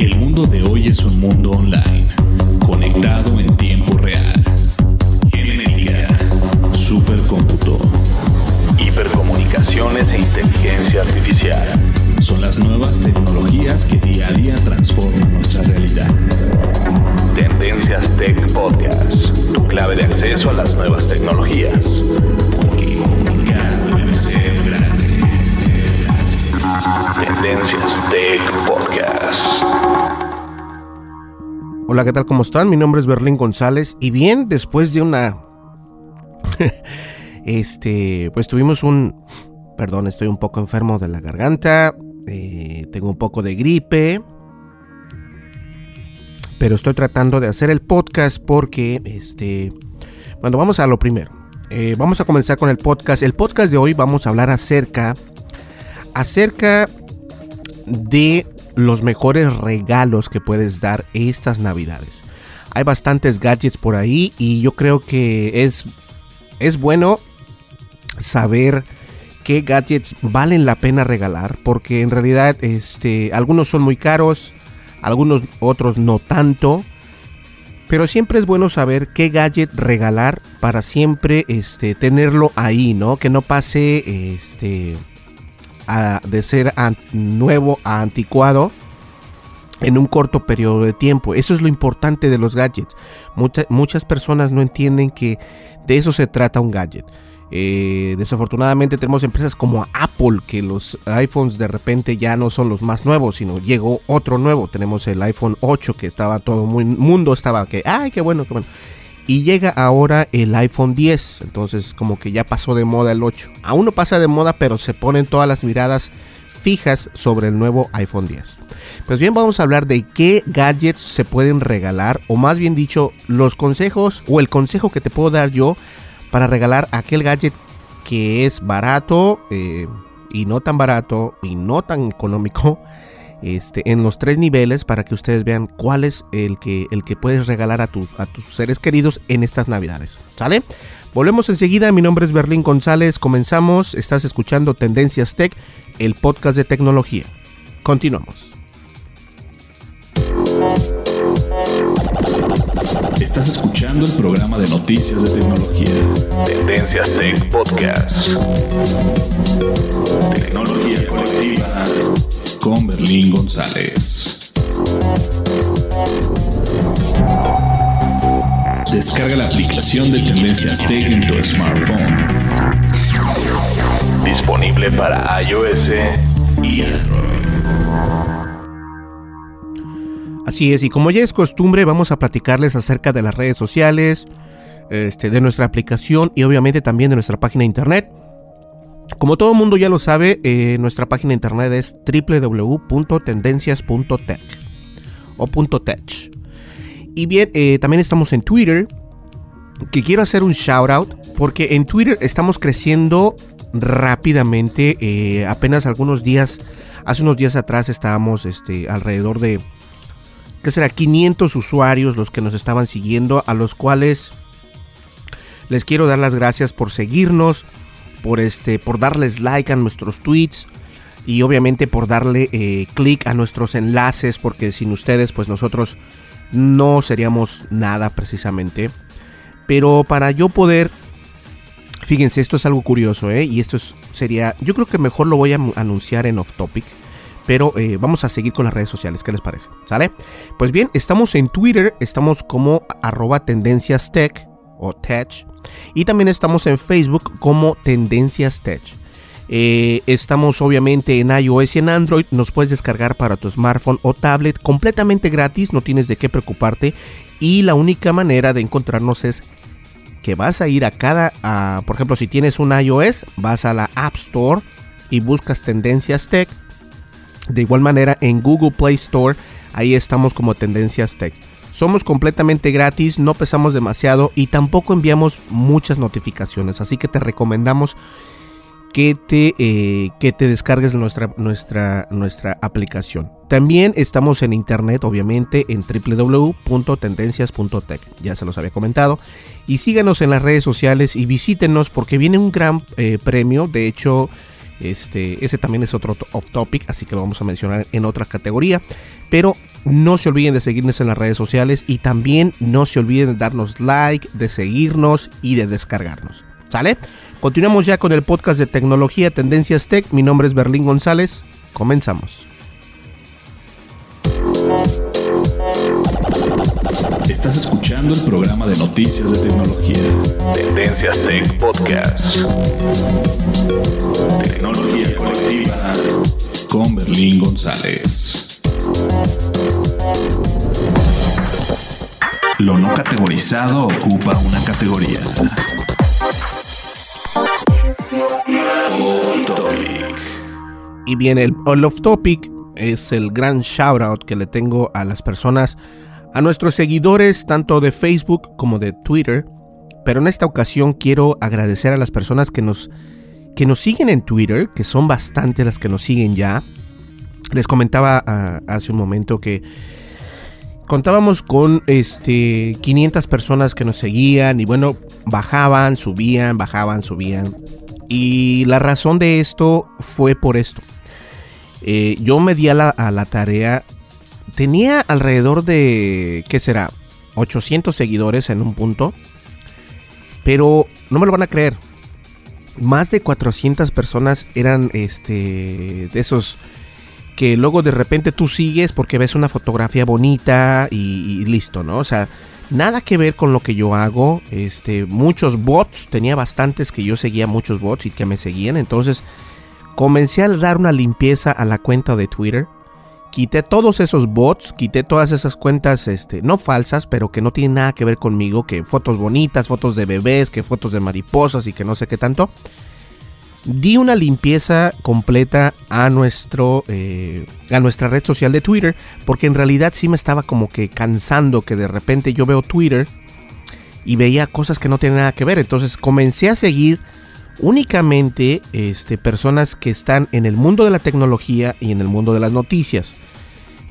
El mundo de hoy es un mundo online, conectado en tiempo real. Genética, supercómputo, hipercomunicaciones e inteligencia artificial. Son las nuevas tecnologías que día a día transforman nuestra realidad. Tendencias Tech Podcast, tu clave de acceso a las nuevas tecnologías. Tendencias Tech Podcast. Hola, ¿qué tal? ¿Cómo están? Mi nombre es Berlín González y bien, después de una... este, pues tuvimos un... Perdón, estoy un poco enfermo de la garganta, eh, tengo un poco de gripe, pero estoy tratando de hacer el podcast porque, este... Bueno, vamos a lo primero. Eh, vamos a comenzar con el podcast. El podcast de hoy vamos a hablar acerca... Acerca de los mejores regalos que puedes dar estas navidades. Hay bastantes gadgets por ahí y yo creo que es, es bueno saber qué gadgets valen la pena regalar porque en realidad este, algunos son muy caros, algunos otros no tanto. Pero siempre es bueno saber qué gadget regalar para siempre este, tenerlo ahí, ¿no? Que no pase este, de ser nuevo a anticuado en un corto periodo de tiempo. Eso es lo importante de los gadgets. Mucha- muchas personas no entienden que de eso se trata un gadget. Eh, desafortunadamente tenemos empresas como Apple que los iPhones de repente ya no son los más nuevos, sino llegó otro nuevo. Tenemos el iPhone 8 que estaba todo muy mundo estaba que ay qué bueno qué bueno y llega ahora el iPhone 10. Entonces, como que ya pasó de moda el 8. Aún no pasa de moda, pero se ponen todas las miradas fijas sobre el nuevo iPhone 10. Pues bien, vamos a hablar de qué gadgets se pueden regalar, o más bien dicho, los consejos o el consejo que te puedo dar yo para regalar aquel gadget que es barato eh, y no tan barato y no tan económico este, en los tres niveles para que ustedes vean cuál es el que, el que puedes regalar a tus, a tus seres queridos en estas navidades. ¿Sale? Volvemos enseguida, mi nombre es Berlín González, comenzamos, estás escuchando Tendencias Tech, el podcast de tecnología. Continuamos. Estás escuchando el programa de noticias de tecnología. Tendencias Tech Podcast. Tecnología colectiva con Berlín González. Descarga la aplicación de Tendencias Tech en tu smartphone. Disponible para iOS y Android. Así es, y como ya es costumbre, vamos a platicarles acerca de las redes sociales, este, de nuestra aplicación y obviamente también de nuestra página de internet. Como todo mundo ya lo sabe, eh, nuestra página internet es www.tendencias.tech o .tech. Y bien, eh, también estamos en Twitter, que quiero hacer un shout out, porque en Twitter estamos creciendo rápidamente. eh, apenas algunos días, hace unos días atrás estábamos este, alrededor de que será 500 usuarios los que nos estaban siguiendo, a los cuales les quiero dar las gracias por seguirnos, por este, por darles like a nuestros tweets. y obviamente por darle eh, clic a nuestros enlaces porque sin ustedes pues nosotros no seríamos nada precisamente. Pero para yo poder Fíjense, esto es algo curioso, ¿eh? Y esto sería, yo creo que mejor lo voy a anunciar en off topic. Pero eh, vamos a seguir con las redes sociales, ¿qué les parece? ¿Sale? Pues bien, estamos en Twitter, estamos como arroba tendencias o tech. Y también estamos en Facebook como tendencias tech. Eh, estamos obviamente en iOS y en Android. Nos puedes descargar para tu smartphone o tablet completamente gratis. No tienes de qué preocuparte. Y la única manera de encontrarnos es que vas a ir a cada, por ejemplo, si tienes un iOS, vas a la App Store y buscas Tendencias Tech. De igual manera, en Google Play Store, ahí estamos como Tendencias Tech. Somos completamente gratis, no pesamos demasiado y tampoco enviamos muchas notificaciones, así que te recomendamos que te, eh, que te descargues nuestra, nuestra, nuestra aplicación. También estamos en internet, obviamente, en www.tendencias.tech. Ya se los había comentado. Y síganos en las redes sociales y visítenos porque viene un gran eh, premio. De hecho, este, ese también es otro off topic, así que lo vamos a mencionar en otra categoría. Pero no se olviden de seguirnos en las redes sociales y también no se olviden de darnos like, de seguirnos y de descargarnos. ¿Sale? Continuamos ya con el podcast de tecnología Tendencias Tech. Mi nombre es Berlín González. Comenzamos. Estás escuchando el programa de noticias de tecnología. Tendencias Tech Podcast. Tecnología colectiva con Berlín González. Lo no categorizado ocupa una categoría. Y bien, el off topic es el gran shout out que le tengo a las personas, a nuestros seguidores tanto de Facebook como de Twitter. Pero en esta ocasión quiero agradecer a las personas que nos, que nos siguen en Twitter, que son bastante las que nos siguen ya. Les comentaba ah, hace un momento que contábamos con este 500 personas que nos seguían y bueno, bajaban, subían, bajaban, subían. Y la razón de esto fue por esto. Eh, yo me di a la tarea. Tenía alrededor de, ¿qué será? 800 seguidores en un punto. Pero no me lo van a creer. Más de 400 personas eran este de esos que luego de repente tú sigues porque ves una fotografía bonita y, y listo, ¿no? O sea, Nada que ver con lo que yo hago. Este, muchos bots, tenía bastantes que yo seguía muchos bots y que me seguían. Entonces comencé a dar una limpieza a la cuenta de Twitter. Quité todos esos bots, quité todas esas cuentas, este, no falsas, pero que no tienen nada que ver conmigo, que fotos bonitas, fotos de bebés, que fotos de mariposas y que no sé qué tanto. Di una limpieza completa a nuestro eh, a nuestra red social de Twitter porque en realidad sí me estaba como que cansando que de repente yo veo Twitter y veía cosas que no tienen nada que ver. Entonces comencé a seguir únicamente este, personas que están en el mundo de la tecnología y en el mundo de las noticias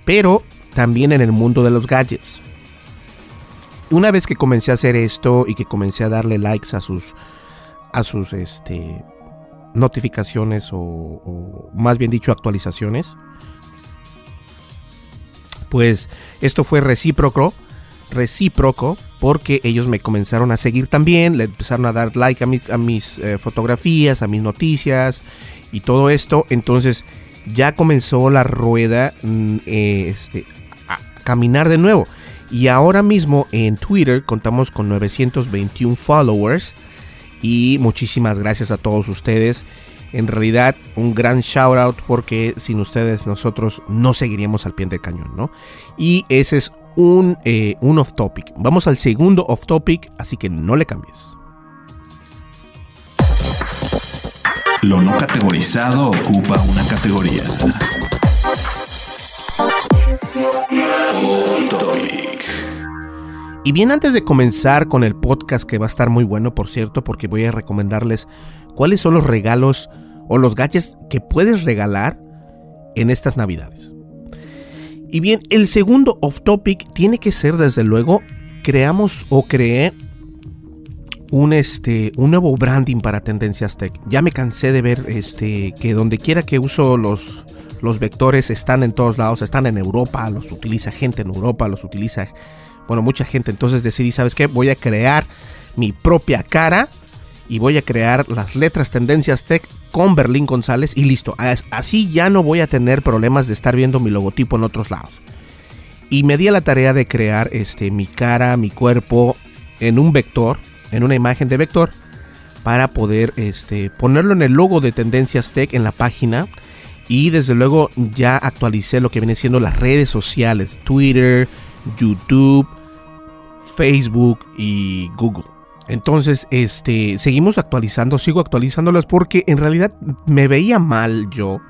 pero también en el mundo de los gadgets una vez que comencé a hacer esto y que comencé a darle likes a sus a sus este notificaciones o, más bien dicho actualizaciones. Pues esto fue recíproco, recíproco, porque ellos me comenzaron a seguir también, le empezaron a dar like a, a mis eh, fotografías, a mis noticias y todo esto. Entonces ya comenzó la rueda mm, eh, este, a caminar de nuevo. Y ahora mismo en Twitter contamos con 921 followers y muchísimas gracias a todos ustedes. En realidad, un gran shout out porque sin ustedes nosotros no seguiríamos al pie del cañón, ¿no? Y ese es un, eh, un off topic. Vamos al segundo off topic, así que no le cambies. Lo no categorizado ocupa una categoría. Y bien, antes de comenzar con el podcast, que va a estar muy bueno, por cierto, porque voy a recomendarles cuáles son los regalos o los gadgets que puedes regalar en estas navidades. Y bien, el segundo off topic tiene que ser, desde luego, creamos o creé un, este, un nuevo branding para Tendencias Tech. Ya me cansé de ver este, que donde quiera que uso los, los vectores están en todos lados, están en Europa, los utiliza gente en Europa, los utiliza, bueno, mucha gente. Entonces decidí, ¿sabes qué? Voy a crear mi propia cara y voy a crear las letras Tendencias Tech con Berlín González y listo. Así ya no voy a tener problemas de estar viendo mi logotipo en otros lados. Y me di a la tarea de crear este, mi cara, mi cuerpo en un vector, en una imagen de vector, para poder este, ponerlo en el logo de Tendencias Tech en la página. Y desde luego ya actualicé lo que viene siendo las redes sociales, Twitter, YouTube, Facebook y Google. Entonces, este, seguimos actualizando, sigo actualizándolas porque en realidad me veía mal yo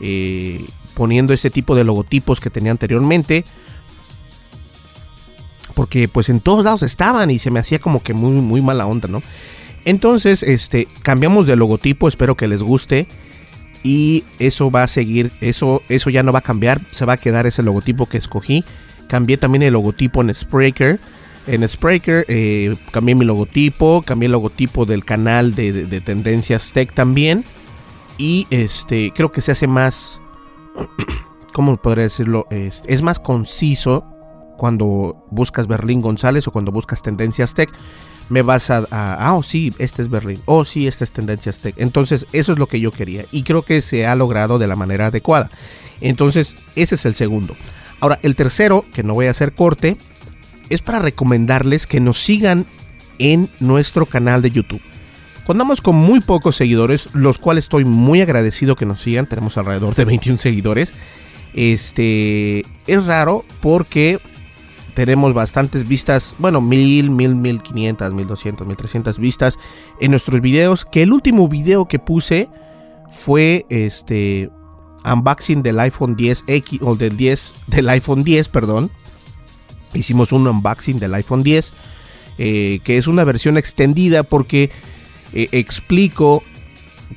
eh, poniendo ese tipo de logotipos que tenía anteriormente. Porque pues en todos lados estaban y se me hacía como que muy, muy mala onda, ¿no? Entonces, este, cambiamos de logotipo, espero que les guste. Y eso va a seguir, eso, eso ya no va a cambiar, se va a quedar ese logotipo que escogí. Cambié también el logotipo en Spreaker en Spreaker. Eh, cambié mi logotipo, cambié el logotipo del canal de, Tendencias Tech también. Y este, creo que se hace más, ¿cómo podría decirlo? Es, es más conciso cuando buscas Berlín González o cuando buscas Tendencias Tech. Me vas a, ah, oh sí, este es Berlín, oh sí, este es Tendencias Tech. Entonces, eso es lo que yo quería y creo que se ha logrado de la manera adecuada. Entonces, ese es el segundo. Ahora, el tercero, que no voy a hacer corte, es para recomendarles que nos sigan en nuestro canal de YouTube. Contamos con muy pocos seguidores, los cuales estoy muy agradecido que nos sigan. Tenemos alrededor de 21 seguidores. Este es raro porque tenemos bastantes vistas, bueno, mil, mil, mil quinientas, mil doscientas, mil trescientas vistas en nuestros videos. Que el último video que puse fue este unboxing del iPhone 10X o del 10 del iPhone 10, perdón. Hicimos un unboxing del iPhone 10, eh, que es una versión extendida porque eh, explico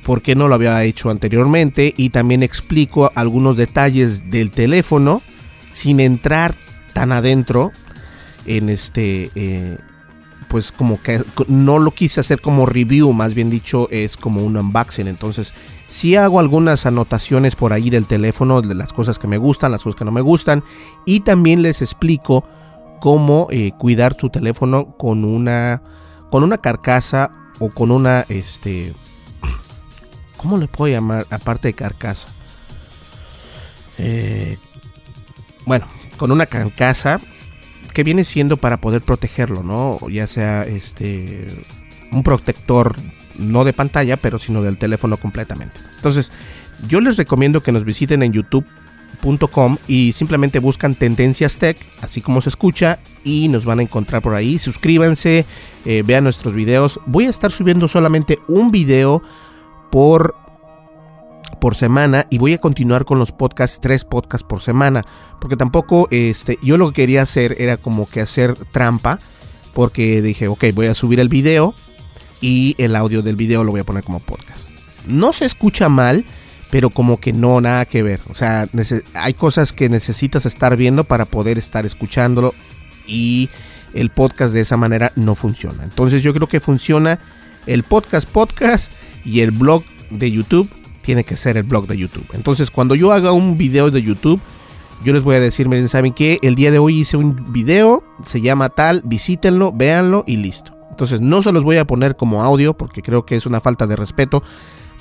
por qué no lo había hecho anteriormente y también explico algunos detalles del teléfono sin entrar tan adentro en este eh, pues como que no lo quise hacer como review más bien dicho es como un unboxing. Entonces si hago algunas anotaciones por ahí del teléfono las cosas que me gustan las cosas que no me gustan y también les explico cómo eh, cuidar tu teléfono con una con una carcasa o con una este cómo le puedo llamar aparte de carcasa. Eh, bueno con una carcasa que viene siendo para poder protegerlo no ya sea este un protector no de pantalla pero sino del teléfono completamente. Entonces yo les recomiendo que nos visiten en YouTube y simplemente buscan Tendencias Tech, así como se escucha, y nos van a encontrar por ahí. Suscríbanse, eh, vean nuestros videos. Voy a estar subiendo solamente un video por, por semana y voy a continuar con los podcasts, tres podcasts por semana, porque tampoco, este, yo lo que quería hacer era como que hacer trampa, porque dije, ok, voy a subir el video y el audio del video lo voy a poner como podcast. No se escucha mal pero como que no, nada que ver. O sea, hay cosas que necesitas estar viendo para poder estar escuchándolo y el podcast de esa manera no funciona. Entonces yo creo que funciona el podcast podcast y el blog de YouTube tiene que ser el blog de YouTube. Entonces cuando yo haga un video de YouTube, yo les voy a decir, miren, ¿saben qué? El día de hoy hice un video, se llama tal, visítenlo, véanlo y listo. Entonces no se los voy a poner como audio porque creo que es una falta de respeto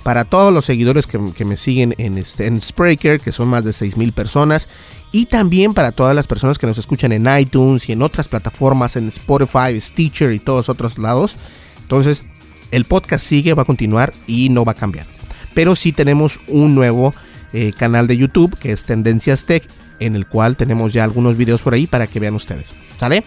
para todos los seguidores que, me siguen en, este, en Spreaker, que son más de 6.000 personas, y también para todas las personas que nos escuchan en iTunes y en otras plataformas, en Spotify, Stitcher y todos otros lados. Entonces, el podcast sigue, va a continuar y no va a cambiar. Pero sí tenemos un nuevo eh, canal de YouTube que es Tendencias Tech, en el cual tenemos ya algunos videos por ahí para que vean ustedes. ¿Sale?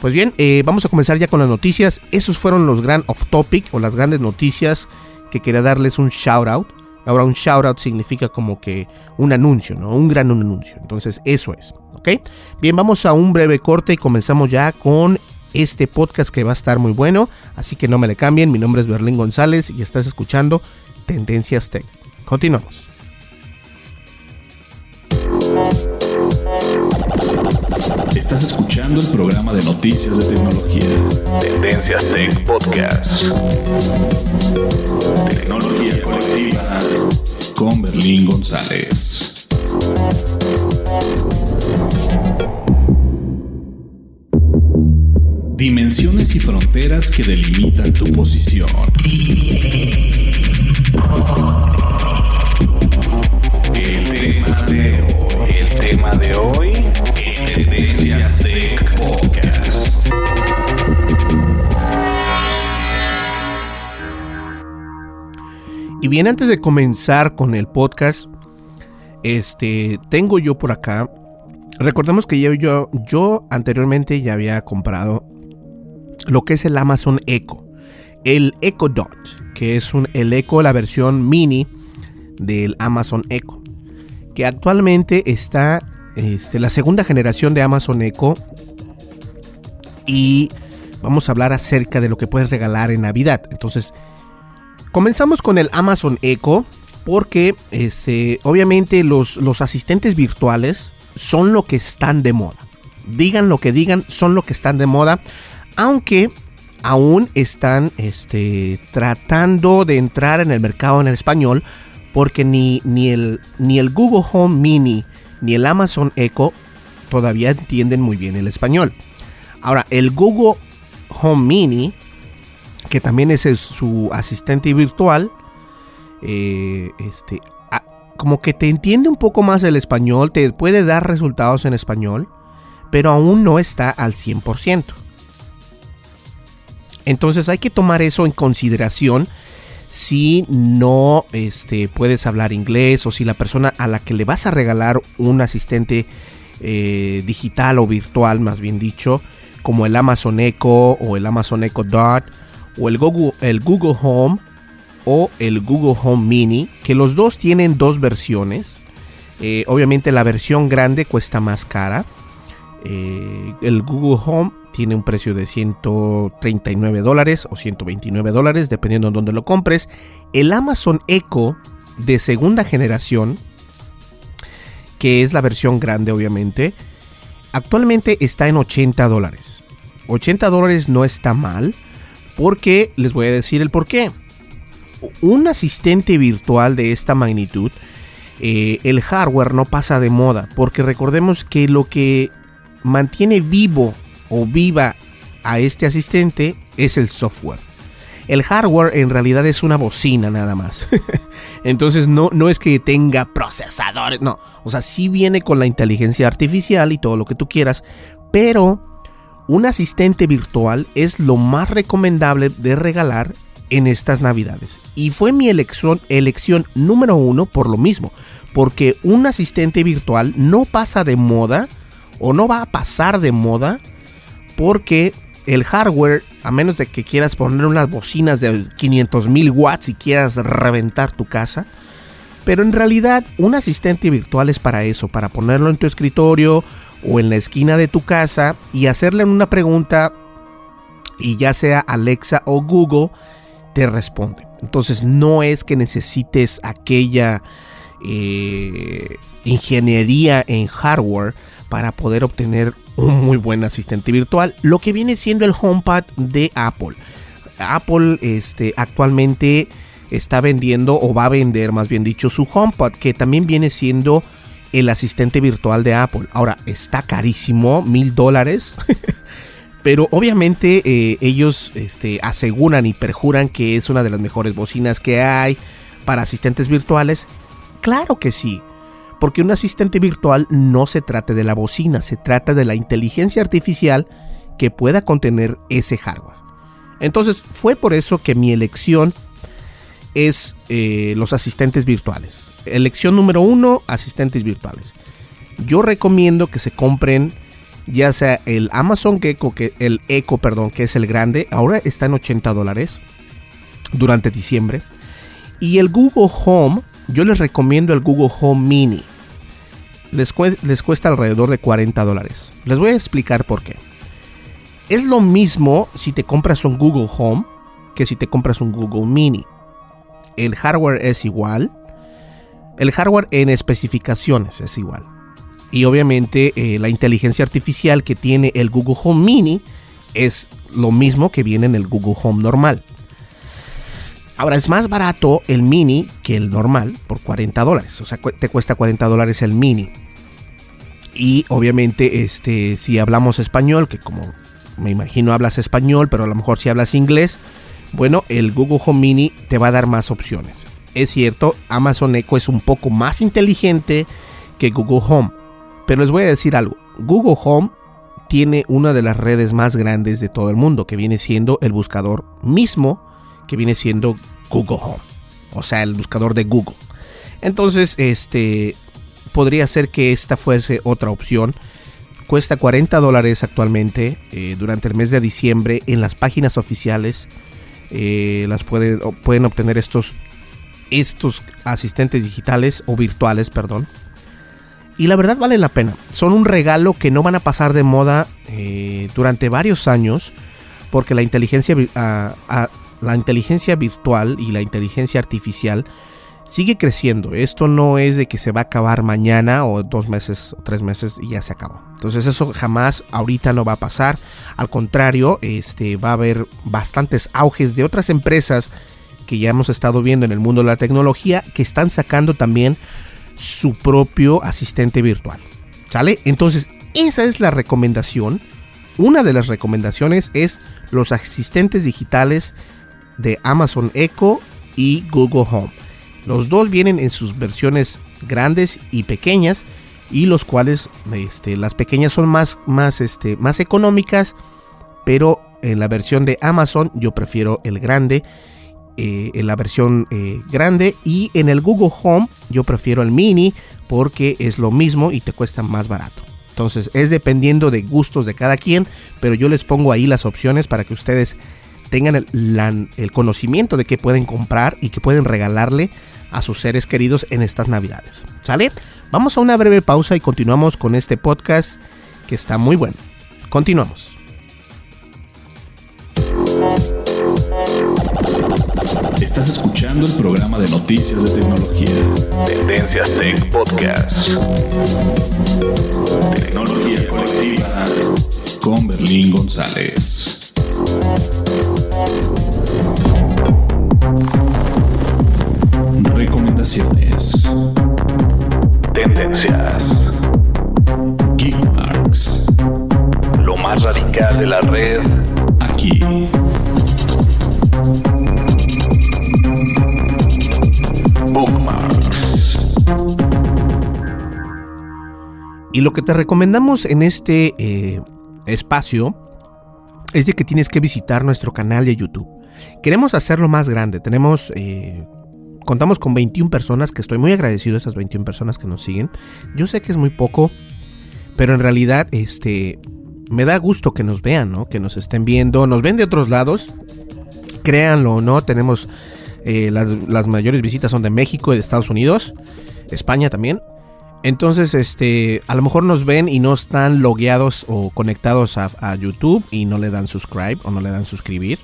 Pues bien, eh, vamos a comenzar ya con las noticias. Esos fueron los gran off topic o las grandes noticias que quería darles un shout out. Ahora un shout out significa como que un anuncio, ¿no? Un gran anuncio. Entonces eso es, ¿ok? Bien, vamos a un breve corte y comenzamos ya con este podcast que va a estar muy bueno. Así que no me le cambien. Mi nombre es Berlín González y estás escuchando Tendencias Tech. Continuamos. Escuchando el programa de noticias de tecnología. Tendencias Tech Podcast. Tecnología colectiva con Berlín González. Dimensiones y fronteras que delimitan tu posición. El tema de hoy, el tema de hoy, Y bien, antes de comenzar con el podcast, este, tengo yo por acá. Recordemos que yo, yo, yo anteriormente ya había comprado lo que es el Amazon Echo. El Echo Dot, que es el Echo, la versión mini del Amazon Echo. Que actualmente está este, la segunda generación de Amazon Echo. Y vamos a hablar acerca de lo que puedes regalar en Navidad. Entonces, comenzamos con el Amazon Echo. Porque este, obviamente los, los asistentes virtuales son lo que están de moda. Digan lo que digan, son lo que están de moda. Aunque aún están este, tratando de entrar en el mercado en el español. Porque ni, ni, el, ni el Google Home Mini ni el Amazon Echo todavía entienden muy bien el español. Ahora, el Google Home Mini, que también es su asistente virtual, eh, este, como que te entiende un poco más el español, te puede dar resultados en español, pero aún no está al 100%. Entonces hay que tomar eso en consideración si no este, puedes hablar inglés o si la persona a la que le vas a regalar un asistente eh, digital o virtual, más bien dicho, como el Amazon Echo o el Amazon Echo Dot o el Google, el Google Home o el Google Home Mini, que los dos tienen dos versiones. Eh, obviamente la versión grande cuesta más cara. Eh, el Google Home tiene un precio de 139 dólares o 129 dólares, dependiendo de dónde lo compres. El Amazon Echo de segunda generación, que es la versión grande obviamente, actualmente está en 80 dólares. 80 dólares no está mal, porque les voy a decir el por qué. Un asistente virtual de esta magnitud, eh, el hardware no pasa de moda, porque recordemos que lo que mantiene vivo o viva a este asistente es el software. El hardware en realidad es una bocina nada más. Entonces no, no es que tenga procesadores, no. O sea, sí viene con la inteligencia artificial y todo lo que tú quieras, pero un asistente virtual es lo más recomendable de regalar en estas navidades. Y fue mi elección, número uno por lo mismo. Porque un asistente virtual no pasa de moda o no va a pasar de moda porque el hardware, a menos de que quieras poner unas bocinas de 500 mil watts y quieras reventar tu casa, pero en realidad un asistente virtual es para eso, para ponerlo en tu escritorio o en la esquina de tu casa y hacerle una pregunta y ya sea Alexa o Google te responde. Entonces no es que necesites aquella eh, ingeniería en hardware para poder obtener un muy buen asistente virtual. Lo que viene siendo el HomePad de Apple. Apple este, actualmente está vendiendo o va a vender más bien dicho su HomePod que también viene siendo el asistente virtual de Apple. Ahora está carísimo, mil dólares. Pero obviamente eh, ellos este, aseguran y perjuran que es una de las mejores bocinas que hay para asistentes virtuales. Claro que sí, porque un asistente virtual no se trata de la bocina, se trata de la inteligencia artificial que pueda contener ese hardware. Entonces fue por eso que mi elección es eh, los asistentes virtuales. Elección número uno, asistentes virtuales. Yo recomiendo que se compren ya sea el Amazon Echo, que el Echo, perdón, que es el grande, ahora está en 80 dólares durante diciembre. Y el Google Home, yo les recomiendo el Google Home Mini. Les, cue- les cuesta alrededor de 40 dólares. Les voy a explicar por qué. Es lo mismo si te compras un Google Home que si te compras un Google Mini. El hardware es igual. El hardware en especificaciones es igual. Y obviamente eh, la inteligencia artificial que tiene el Google Home Mini es lo mismo que viene en el Google Home normal. Ahora es más barato el mini que el normal por 40 dólares. O sea, te cuesta 40 dólares el mini. Y obviamente, este, si hablamos español, que como me imagino hablas español, pero a lo mejor si hablas inglés, bueno, el Google Home Mini te va a dar más opciones. Es cierto, Amazon Echo es un poco más inteligente que Google Home. Pero les voy a decir algo. Google Home tiene una de las redes más grandes de todo el mundo, que viene siendo el buscador mismo, que viene siendo Google Home. O sea, el buscador de Google. Entonces, este podría ser que esta fuese otra opción. Cuesta 40 dólares actualmente eh, durante el mes de diciembre en las páginas oficiales. Eh, las pueden, pueden obtener estos, estos asistentes digitales o virtuales, perdón. Y la verdad vale la pena. Son un regalo que no van a pasar de moda eh, durante varios años. Porque la inteligencia, la inteligencia virtual y la inteligencia artificial sigue creciendo. Esto no es de que se va a acabar mañana o dos meses tres meses y ya se acabó. Entonces eso jamás ahorita no va a pasar. Al contrario, este, va a haber bastantes auges de otras empresas que ya hemos estado viendo en el mundo de la tecnología que están sacando también su propio asistente virtual. ¿Sale? Entonces, esa es la recomendación. Una de las recomendaciones es los asistentes digitales de Amazon Echo y Google Home. Los dos vienen en sus versiones grandes y pequeñas y los cuales este, las pequeñas son más, más, este, más económicas, pero en la versión de Amazon yo prefiero el grande eh, en la versión eh, grande y en el Google Home yo prefiero el mini porque es lo mismo y te cuesta más barato. Entonces es dependiendo de gustos de cada quien, pero yo les pongo ahí las opciones para que ustedes tengan el, el conocimiento de que pueden comprar y que pueden regalarle a sus seres queridos en estas navidades. ¿Sale? Vamos a una breve pausa y continuamos con este podcast que está muy bueno. Continuamos. Estás escuchando el programa de noticias de tecnología. Tendencias Tech Podcast. Tecnología colectiva con Berlín González. Recomendaciones. Tendencias. Geekmarks. Lo más radical de la red aquí. Y lo que te recomendamos en este eh, espacio es de que tienes que visitar nuestro canal de YouTube. Queremos hacerlo más grande. Tenemos, eh, contamos con 21 personas, que estoy muy agradecido a esas 21 personas que nos siguen. Yo sé que es muy poco, pero en realidad, este, me da gusto que nos vean, ¿no? Que nos estén viendo. Nos ven de otros lados. Créanlo o no, tenemos eh, las, las mayores visitas son de México y de Estados Unidos. España también. Entonces, este, a lo mejor nos ven y no están logueados o conectados a, YouTube y no le dan subscribe o no le dan suscribir.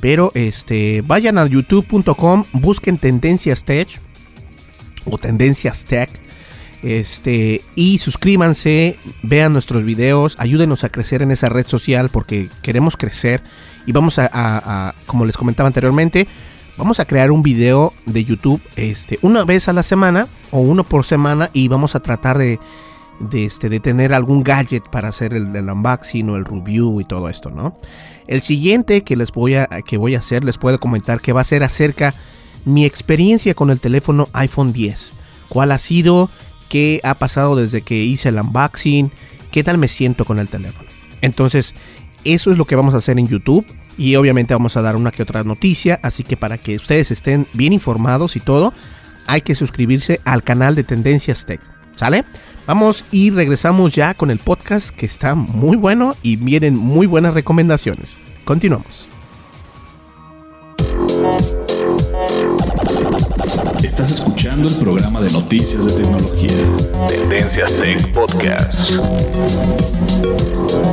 Pero este, vayan a youtube.com, busquen Tendencias Tech o Tendencias Tech. Este, y suscríbanse, vean nuestros videos, ayúdenos a crecer en esa red social porque queremos crecer y vamos a como les comentaba anteriormente, vamos a crear un video de YouTube este, una vez a la semana o uno por semana y vamos a tratar de, de, este, de tener algún gadget para hacer el, unboxing o el review y todo esto, ¿no? El siguiente que les voy a, que voy a hacer, les puedo comentar que va a ser acerca mi experiencia con el teléfono iPhone 10. ¿Cuál ha sido? ¿Qué ha pasado desde que hice el unboxing? ¿Qué tal me siento con el teléfono? Entonces, eso es lo que vamos a hacer en YouTube. Y obviamente vamos a dar una que otra noticia. Así que para que ustedes estén bien informados y todo, hay que suscribirse al canal de Tendencias Tech. ¿Sale? Vamos y regresamos ya con el podcast que está muy bueno y vienen muy buenas recomendaciones. Continuamos. Estás escuchando el programa de noticias de tecnología. Tendencias Tech Podcast.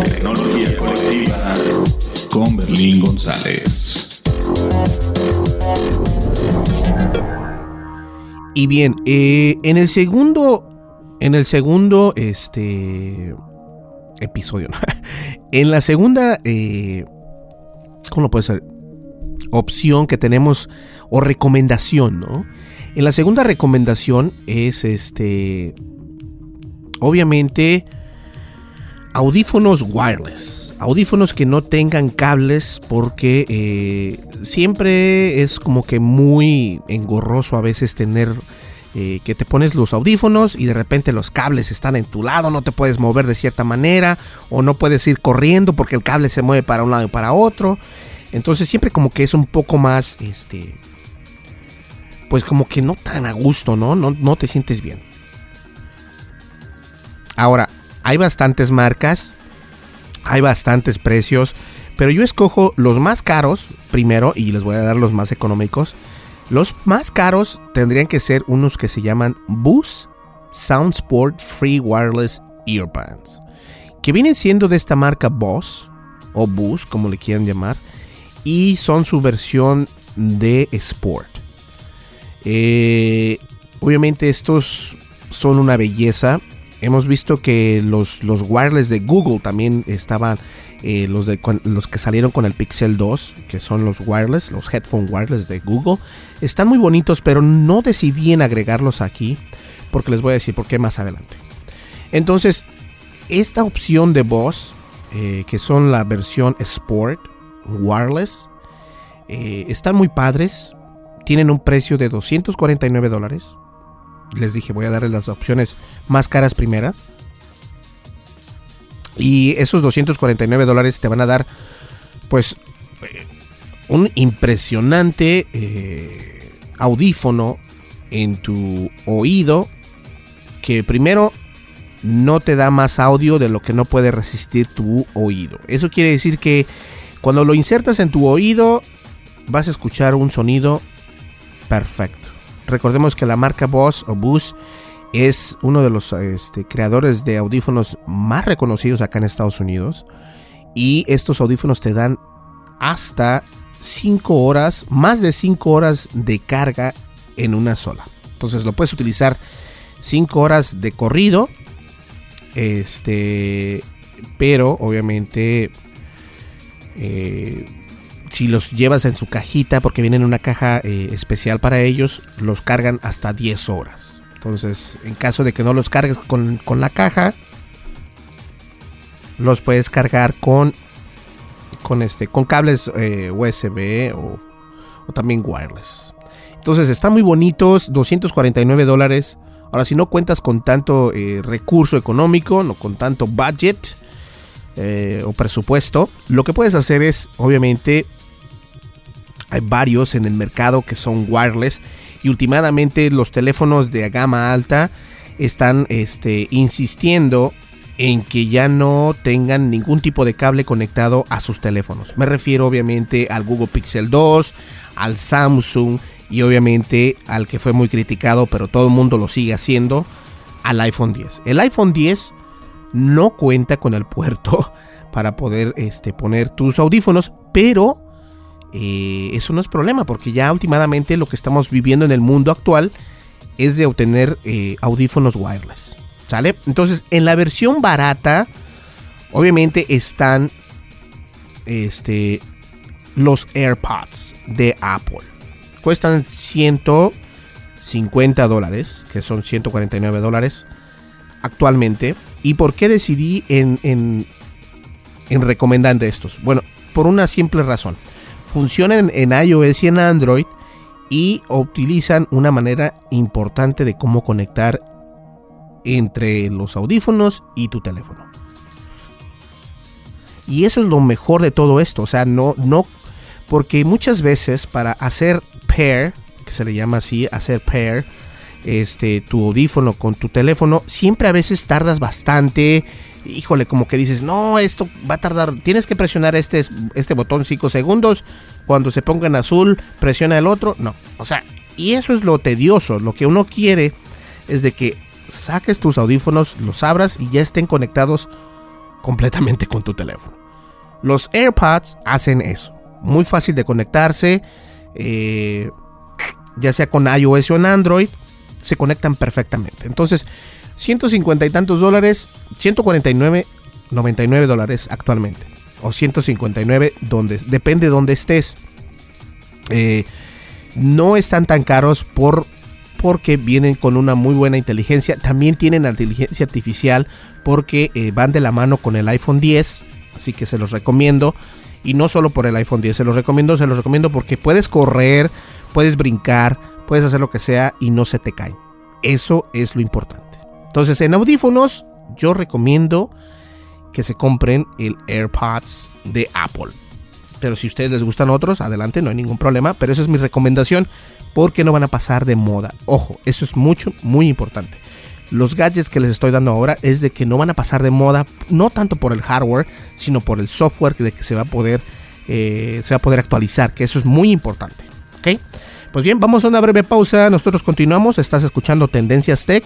Tecnología colectiva con Berlín González. Y bien, eh, en el segundo En el segundo, este episodio, en la segunda, eh, ¿cómo lo puede ser? Opción que tenemos o recomendación, ¿no? En la segunda recomendación es este, obviamente, audífonos wireless. Audífonos que no tengan cables porque eh, siempre es como que muy engorroso a veces tener eh, que te pones los audífonos y de repente los cables están en tu lado, no te puedes mover de cierta manera o no puedes ir corriendo porque el cable se mueve para un lado y para otro. Entonces siempre como que es un poco más, este, pues como que no tan a gusto, ¿no? No, no te sientes bien. Ahora, hay bastantes marcas, hay bastantes precios, pero yo escojo los más caros primero y les voy a dar los más económicos. Los más caros tendrían que ser unos que se llaman Bose Soundsport Free Wireless Earbuds, que vienen siendo de esta marca Boss o Bose, como le quieran llamar, y son su versión de Sport. Eh, obviamente estos son una belleza. Hemos visto que los, los wireless de Google también estaban eh, los, de, los que salieron con el Pixel 2, que son los wireless, los headphone wireless de Google, están muy bonitos, pero no decidí en agregarlos aquí, porque les voy a decir por qué más adelante. Entonces, esta opción de voz, eh, que son la versión Sport wireless, eh, están muy padres, tienen un precio de 249 dólares. Les dije, voy a darles las opciones más caras primeras. Y esos 249 dólares te van a dar, pues, eh, un impresionante eh, audífono en tu oído que primero no te da más audio de lo que no puede resistir tu oído. Eso quiere decir que cuando lo insertas en tu oído vas a escuchar un sonido perfecto. Recordemos que la marca Boss o Bose es uno de los este, creadores de audífonos más reconocidos acá en Estados Unidos. Y estos audífonos te dan hasta 5 horas, más de 5 horas de carga en una sola. Entonces lo puedes utilizar 5 horas de corrido. Este, pero obviamente eh, si los llevas en su cajita, porque vienen en una caja eh, especial para ellos, los cargan hasta 10 horas. Entonces, en caso de que no los cargues con, la caja, los puedes cargar con con este con cables eh, USB o, también wireless. Entonces están muy bonitos, 249 dólares. Ahora, si no cuentas con tanto eh, recurso económico, no con tanto budget o presupuesto, lo que puedes hacer es, obviamente, hay varios en el mercado que son wireless y últimamente los teléfonos de gama alta están este, insistiendo en que ya no tengan ningún tipo de cable conectado a sus teléfonos. Me refiero obviamente al Google Pixel 2, al Samsung y obviamente al que fue muy criticado, pero todo el mundo lo sigue haciendo, al iPhone 10. El iPhone 10 no cuenta con el puerto para poder este, poner tus audífonos, pero eh, eso no es problema porque ya últimamente lo que estamos viviendo en el mundo actual es de obtener eh, audífonos wireless. ¿Sale? Entonces, en la versión barata, obviamente están este, los AirPods de Apple. Cuestan 150 dólares, que son 149 dólares actualmente. ¿Y por qué decidí en, en, en recomendar estos? Bueno, por una simple razón funcionan en iOS y en Android y utilizan una manera importante de cómo conectar entre los audífonos y tu teléfono. Y eso es lo mejor de todo esto, o sea, no no porque muchas veces para hacer pair, que se le llama así, hacer pair este tu audífono con tu teléfono, siempre a veces tardas bastante híjole, como que dices, no, esto va a tardar, tienes que presionar este, este botón 5 segundos, cuando se ponga en azul, presiona el otro, no, o sea, y eso es lo tedioso, lo que uno quiere es de que saques tus audífonos, los abras y ya estén conectados completamente con tu teléfono. Los AirPods hacen eso, muy fácil de conectarse, eh, ya sea con iOS o en Android, se conectan perfectamente. Entonces, 150 y tantos dólares, 149, 99 dólares actualmente. O 159, donde, depende de donde estés. Eh, no están tan caros por, porque vienen con una muy buena inteligencia. También tienen inteligencia artificial porque eh, van de la mano con el iPhone 10. Así que se los recomiendo. Y no solo por el iPhone 10, se los recomiendo, se los recomiendo porque puedes correr, puedes brincar, puedes hacer lo que sea y no se te caen. Eso es lo importante. Entonces, en audífonos, yo recomiendo que se compren el AirPods de Apple. Pero si a ustedes les gustan otros, adelante, no hay ningún problema. Pero esa es mi recomendación porque no van a pasar de moda. Ojo, eso es mucho, muy importante. Los gadgets que les estoy dando ahora es de que no van a pasar de moda, no tanto por el hardware, sino por el software de que se va a poder, eh, se va a poder actualizar, que eso es muy importante. ¿Ok? Pues bien, vamos a una breve pausa. Nosotros continuamos. Estás escuchando Tendencias Tech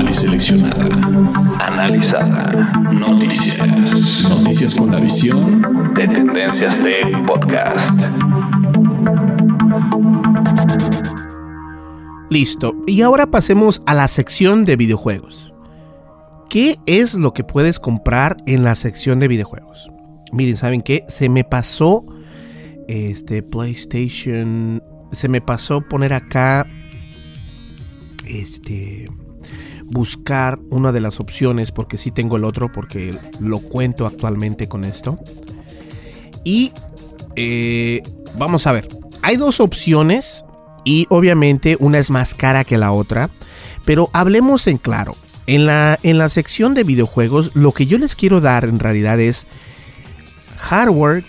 Y seleccionada. Analizada. Noticias. Noticias con la visión de Tendencias Tech Podcast. Listo. Y ahora pasemos a la sección de videojuegos. ¿Qué es lo que puedes comprar en la sección de videojuegos? Miren, ¿saben qué? Se me pasó este PlayStation se me pasó poner acá este buscar una de las opciones porque sí tengo el otro porque lo cuento actualmente con esto y eh, vamos a ver hay dos opciones y obviamente una es más cara que la otra, pero hablemos en claro. En la, en la sección de videojuegos, lo que yo les quiero dar en realidad es hardware.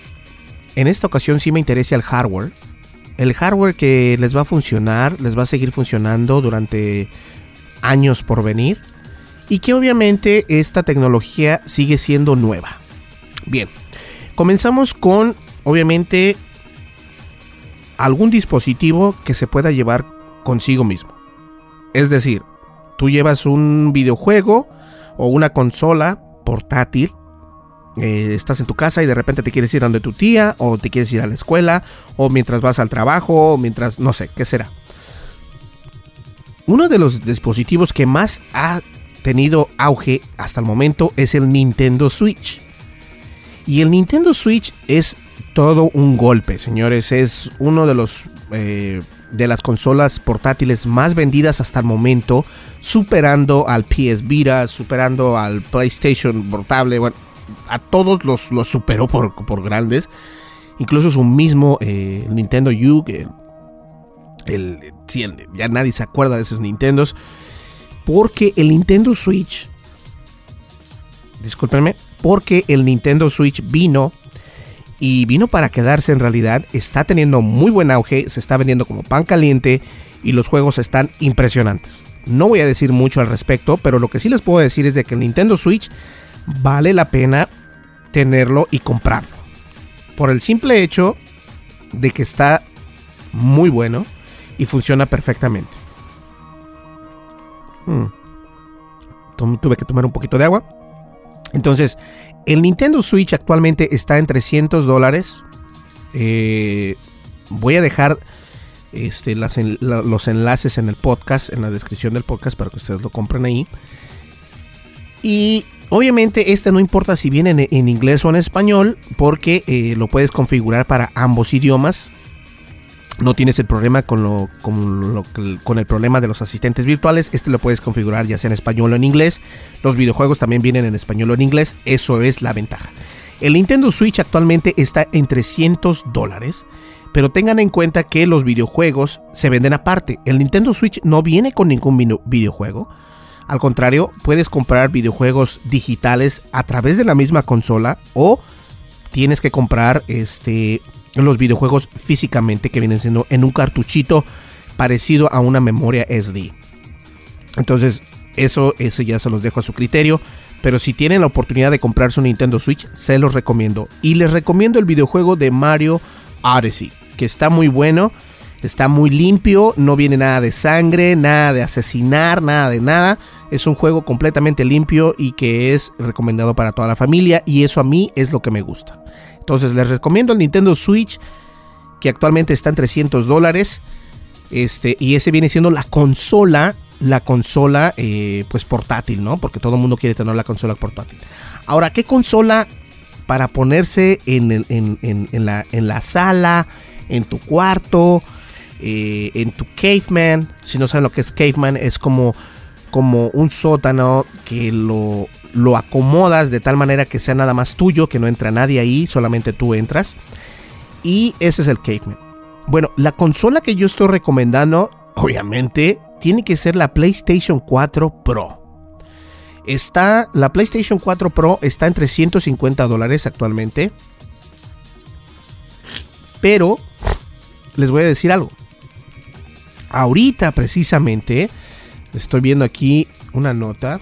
En esta ocasión sí me interesa el hardware. El hardware que les va a funcionar, les va a seguir funcionando durante años por venir. Y que obviamente esta tecnología sigue siendo nueva. Bien, comenzamos con obviamente algún dispositivo que se pueda llevar consigo mismo. Es decir, tú llevas un videojuego o una consola portátil, eh, estás en tu casa y de repente te quieres ir donde tu tía o te quieres ir a la escuela o mientras vas al trabajo o mientras, no sé, ¿qué será? Uno de los dispositivos que más ha tenido auge hasta el momento es el Nintendo Switch. Y el Nintendo Switch es todo un golpe, señores. Es uno de los eh, de las consolas portátiles más vendidas hasta el momento, superando al PS Vita, superando al PlayStation portable. Bueno, a todos los, los superó por, por grandes. Incluso su mismo eh, Nintendo U, el, el, ya nadie se acuerda de esos Nintendos. Porque el Nintendo Switch, discúlpenme, porque el Nintendo Switch vino y vino para quedarse en realidad, está teniendo muy buen auge, se está vendiendo como pan caliente y los juegos están impresionantes. No voy a decir mucho al respecto, pero lo que sí les puedo decir es de que el Nintendo Switch vale la pena tenerlo y comprarlo. Por el simple hecho de que está muy bueno y funciona perfectamente. Hmm. Tuve que tomar un poquito de agua. Entonces, el Nintendo Switch actualmente está en 300 dólares. Eh, voy a dejar este, los enlaces en el podcast, en la descripción del podcast, para que ustedes lo compren ahí. Y obviamente este no importa si viene en, inglés o en español, porque eh, lo puedes configurar para ambos idiomas no tienes el problema con, lo, con, el problema de los asistentes virtuales. Este lo puedes configurar ya sea en español o en inglés. Los videojuegos también vienen en español o en inglés. Eso es la ventaja. El Nintendo Switch actualmente está en 300 dólares. Pero tengan en cuenta que los videojuegos se venden aparte. El Nintendo Switch no viene con ningún videojuego. Al contrario, puedes comprar videojuegos digitales a través de la misma consola o tienes que comprar este los videojuegos físicamente que vienen siendo en un cartuchito parecido a una memoria SD. Entonces, eso, eso ya se los dejo a su criterio. Pero si tienen la oportunidad de comprarse un Nintendo Switch, se los recomiendo. Y les recomiendo el videojuego de Mario Odyssey, que está muy bueno, está muy limpio, no viene nada de sangre, nada de asesinar, nada de nada. Es un juego completamente limpio y que es recomendado para toda la familia y eso a mí es lo que me gusta. Entonces les recomiendo el Nintendo Switch que actualmente está en 300 dólares. Este, y ese viene siendo la consola, la consola eh, pues portátil, ¿no? Porque todo el mundo quiere tener la consola portátil. Ahora, ¿qué consola para ponerse en, la, en la, sala, en tu cuarto, eh, en tu caveman? Si no saben lo que es caveman, es como, como un sótano que lo, lo acomodas de tal manera que sea nada más tuyo, que no entra nadie ahí, solamente tú entras. Y ese es el caveman. Bueno, la consola que yo estoy recomendando, obviamente, tiene que ser la PlayStation 4 Pro. Está, la PlayStation 4 Pro está en 350 dólares actualmente. Pero, les voy a decir algo. Ahorita precisamente, estoy viendo aquí una nota.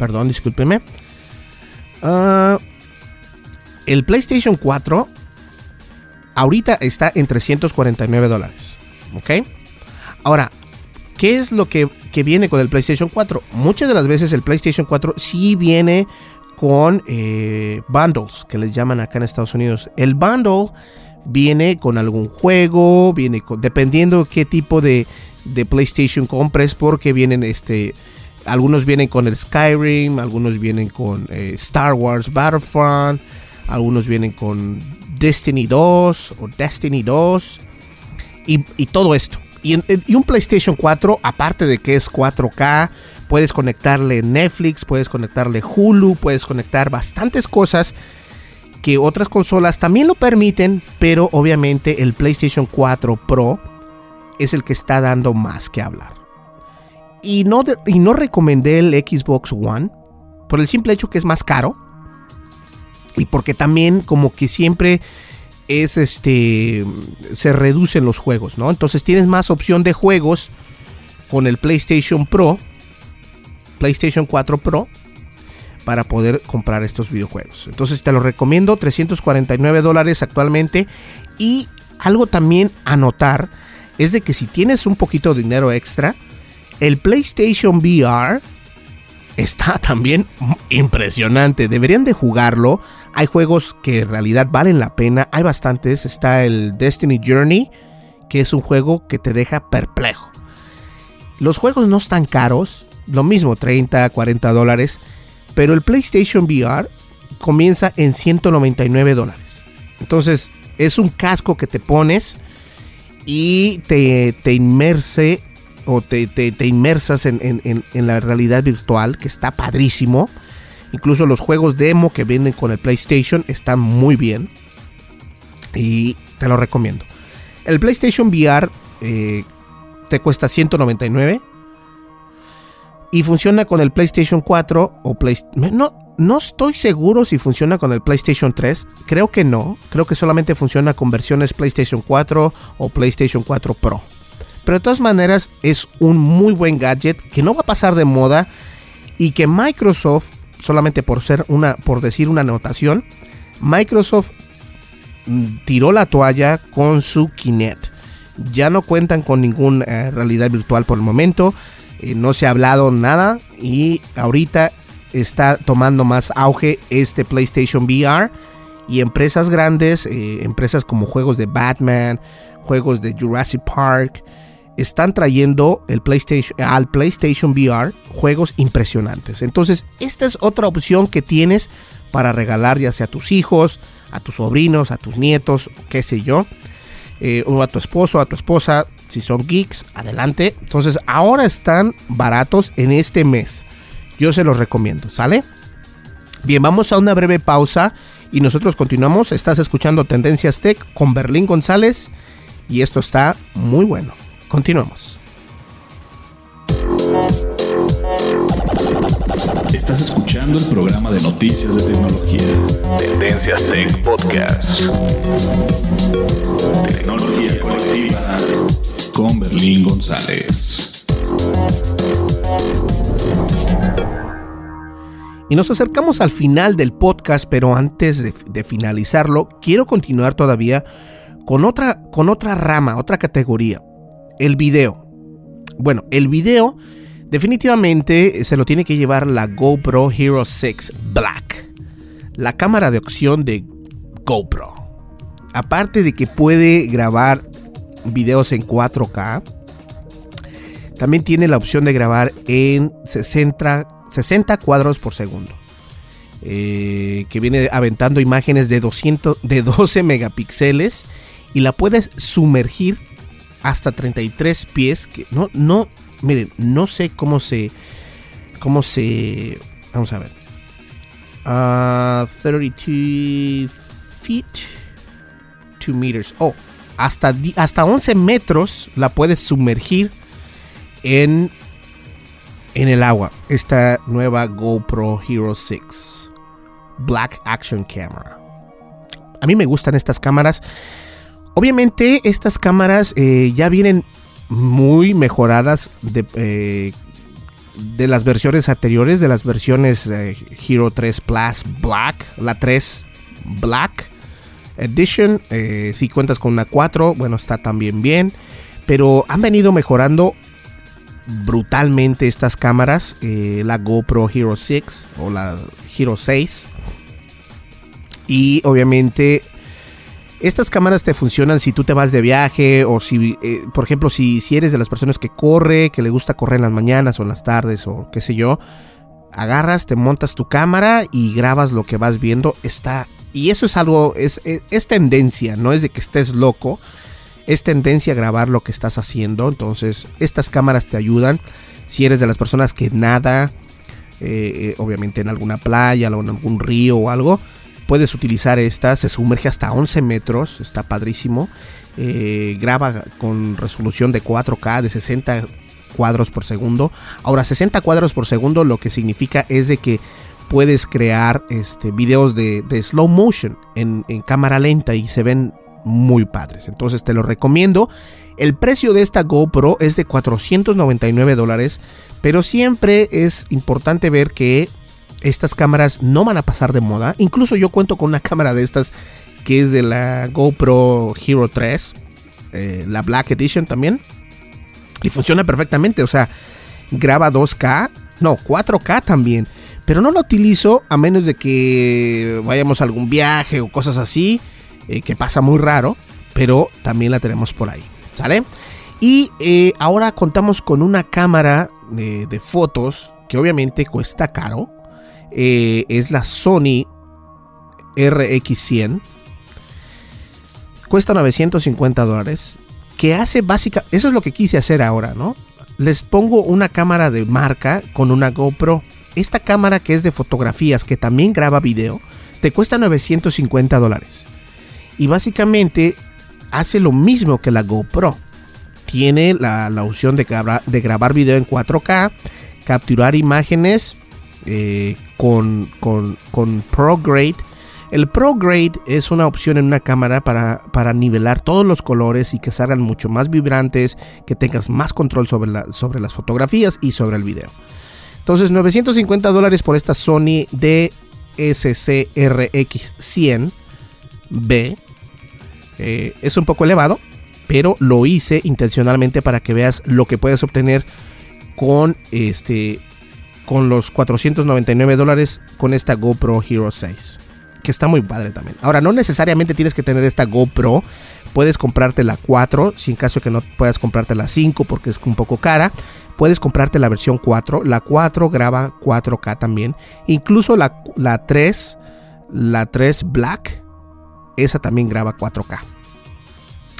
Perdón, discúlpenme. Ah, el PlayStation 4 ahorita está en 349 dólares. ¿Ok? Ahora, ¿qué es lo que, viene con el PlayStation 4? Muchas de las veces el PlayStation 4 sí viene con eh, bundles, que les llaman acá en Estados Unidos. El bundle viene con algún juego, viene con, dependiendo qué tipo de, de PlayStation compres, porque vienen este... Algunos vienen con el Skyrim, algunos vienen con eh, Star Wars Battlefront, algunos vienen con Destiny 2 o Destiny 2 y, todo esto. Y, un PlayStation 4, aparte de que es 4K, puedes conectarle Netflix, puedes conectarle Hulu, puedes conectar bastantes cosas que otras consolas también lo permiten, pero obviamente el PlayStation 4 Pro es el que está dando más que hablar. Y no, y no recomendé el Xbox One por el simple hecho que es más caro y porque también como que siempre es este se reducen los juegos, ¿no? Entonces tienes más opción de juegos con el PlayStation Pro, PlayStation 4 Pro para poder comprar estos videojuegos. Entonces te lo recomiendo, 349 dólares actualmente y algo también a notar es de que si tienes un poquito de dinero extra, el PlayStation VR está también impresionante. Deberían de jugarlo. Hay juegos que en realidad valen la pena. Hay bastantes. Está el Destiny Journey, que es un juego que te deja perplejo. Los juegos no están caros. Lo mismo, 30, 40 dólares. Pero el PlayStation VR comienza en 199 dólares. Entonces, es un casco que te pones y te, te inmerse o te, inmersas en, la realidad virtual, que está padrísimo. Incluso los juegos demo que vienen con el PlayStation están muy bien. Y te lo recomiendo. El PlayStation VR eh, te cuesta 199. Y funciona con el PlayStation 4 o PlayStation... No, no estoy seguro si funciona con el PlayStation 3. Creo que no. Creo que solamente funciona con versiones PlayStation 4 o PlayStation 4 Pro. Pero de todas maneras es un muy buen gadget que no va a pasar de moda y que Microsoft, solamente por ser una, por decir una anotación, Microsoft mm, tiró la toalla con su Kinect. Ya no cuentan con ninguna eh, realidad virtual por el momento. Eh, no se ha hablado nada y ahorita está tomando más auge este PlayStation VR y empresas grandes, eh, empresas como juegos de Batman, juegos de Jurassic Park, están trayendo el PlayStation, al PlayStation VR juegos impresionantes. Entonces, esta es otra opción que tienes para regalar ya sea a tus hijos, a tus sobrinos, a tus nietos, qué sé yo, eh, o a tu esposo, a tu esposa, si son geeks, adelante. Entonces, ahora están baratos en este mes. Yo se los recomiendo, ¿sale? Bien, vamos a una breve pausa y nosotros continuamos. Estás escuchando Tendencias Tech con Berlín González y esto está muy bueno. Continuamos. Estás escuchando el programa de noticias de tecnología. Tendencias Tech Podcast. Tecnología colectiva con Berlín González. Y nos acercamos al final del podcast, pero antes de, finalizarlo, quiero continuar todavía con otra, con otra rama, otra categoría, el video. Bueno, el video definitivamente se lo tiene que llevar la GoPro Hero 6 Black, la cámara de opción de GoPro. Aparte de que puede grabar videos en 4K, también tiene la opción de grabar en 60, 60 cuadros por segundo. Eh, que viene aventando imágenes de, 200, de 12 megapíxeles y la puedes sumergir hasta 33 pies. Que no, no, miren, no sé cómo se, cómo se, vamos a ver. 32 ah, feet, 2 meters. Oh, hasta, hasta 11 metros la puedes sumergir en, en el agua. Esta nueva GoPro Hero 6 Black Action Camera. A mí me gustan estas cámaras. Obviamente estas cámaras eh, ya vienen muy mejoradas de, eh, de, las versiones anteriores, de las versiones eh, Hero 3 Plus Black, la 3 Black Edition. si cuentas con una 4, bueno, está también bien. Pero han venido mejorando brutalmente estas cámaras. la GoPro Hero 6 o la Hero 6. Y obviamente estas cámaras te funcionan si tú te vas de viaje o si, eh, por ejemplo, si, si eres de las personas que corre, que le gusta correr en las mañanas o en las tardes o qué sé yo. Agarras, te montas tu cámara y grabas lo que vas viendo. Está. Y eso es algo. Es, es, tendencia, no es de que estés loco. Es tendencia a grabar lo que estás haciendo. Entonces, estas cámaras te ayudan. Si eres de las personas que nada, eh, eh, obviamente en alguna playa o en algún río o algo puedes utilizar esta, se sumerge hasta 11 metros, está padrísimo. Eh, graba con resolución de 4K de 60 cuadros por segundo. Ahora, 60 cuadros por segundo lo que significa es de que puedes crear este, videos de, slow motion en, en, cámara lenta y se ven muy padres. Entonces te lo recomiendo. El precio de esta GoPro es de 499 dólares, pero siempre es importante ver que estas cámaras no van a pasar de moda. Incluso yo cuento con una cámara de estas que es de la GoPro Hero 3, eh, la Black Edition también. Y funciona perfectamente, o sea, graba 2K, no, 4K también. Pero no la utilizo a menos de que vayamos a algún viaje o cosas así, eh, que pasa muy raro, pero también la tenemos por ahí, ¿sale? Y eh, ahora contamos con una cámara de fotos que obviamente cuesta caro, eh, es la Sony RX100. Cuesta 950 dólares. Que hace básica. Eso es lo que quise hacer ahora, ¿no? Les pongo una cámara de marca con una GoPro. Esta cámara que es de fotografías, que también graba video, te cuesta 950 dólares. Y básicamente hace lo mismo que la GoPro. Tiene la, opción de, de grabar video en 4K, capturar imágenes eh, con, con, con ProGrade. El ProGrade es una opción en una cámara para, para, nivelar todos los colores y que salgan mucho más vibrantes, que tengas más control sobre, la, sobre las fotografías y sobre el video. Entonces, 950 dólares por esta Sony DSC-RX100B. Eh, es un poco elevado, pero lo hice intencionalmente para que veas lo que puedes obtener con este con los 499 dólares con esta GoPro Hero 6. Que está muy padre también. Ahora, no necesariamente tienes que tener esta GoPro. Puedes comprarte la 4, si en caso que no puedas comprarte la 5 porque es un poco cara. Puedes comprarte la versión 4. La 4 graba 4K también. Incluso la, la 3, la 3 Black, esa también graba 4K.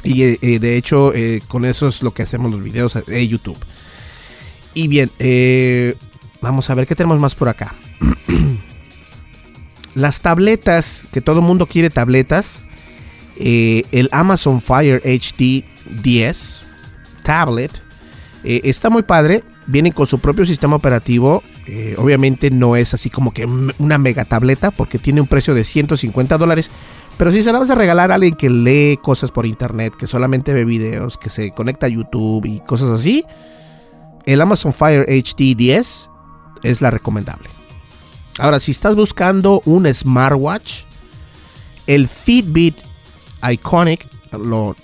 Y eh, eh, de hecho, eh, con eso es lo que hacemos los videos de YouTube. Y bien, eh, Vamos a ver qué tenemos más por acá. Las tabletas, que todo mundo quiere tabletas. Eh, el Amazon Fire HD 10 tablet eh, está muy padre. Viene con su propio sistema operativo. Eh, obviamente no es así como que una mega tableta porque tiene un precio de 150 dólares. Pero si se la vas a regalar a alguien que lee cosas por internet, que solamente ve videos, que se conecta a YouTube y cosas así, el Amazon Fire HD 10 es la recomendable. Ahora, si estás buscando un smartwatch, el Fitbit Iconic, lo,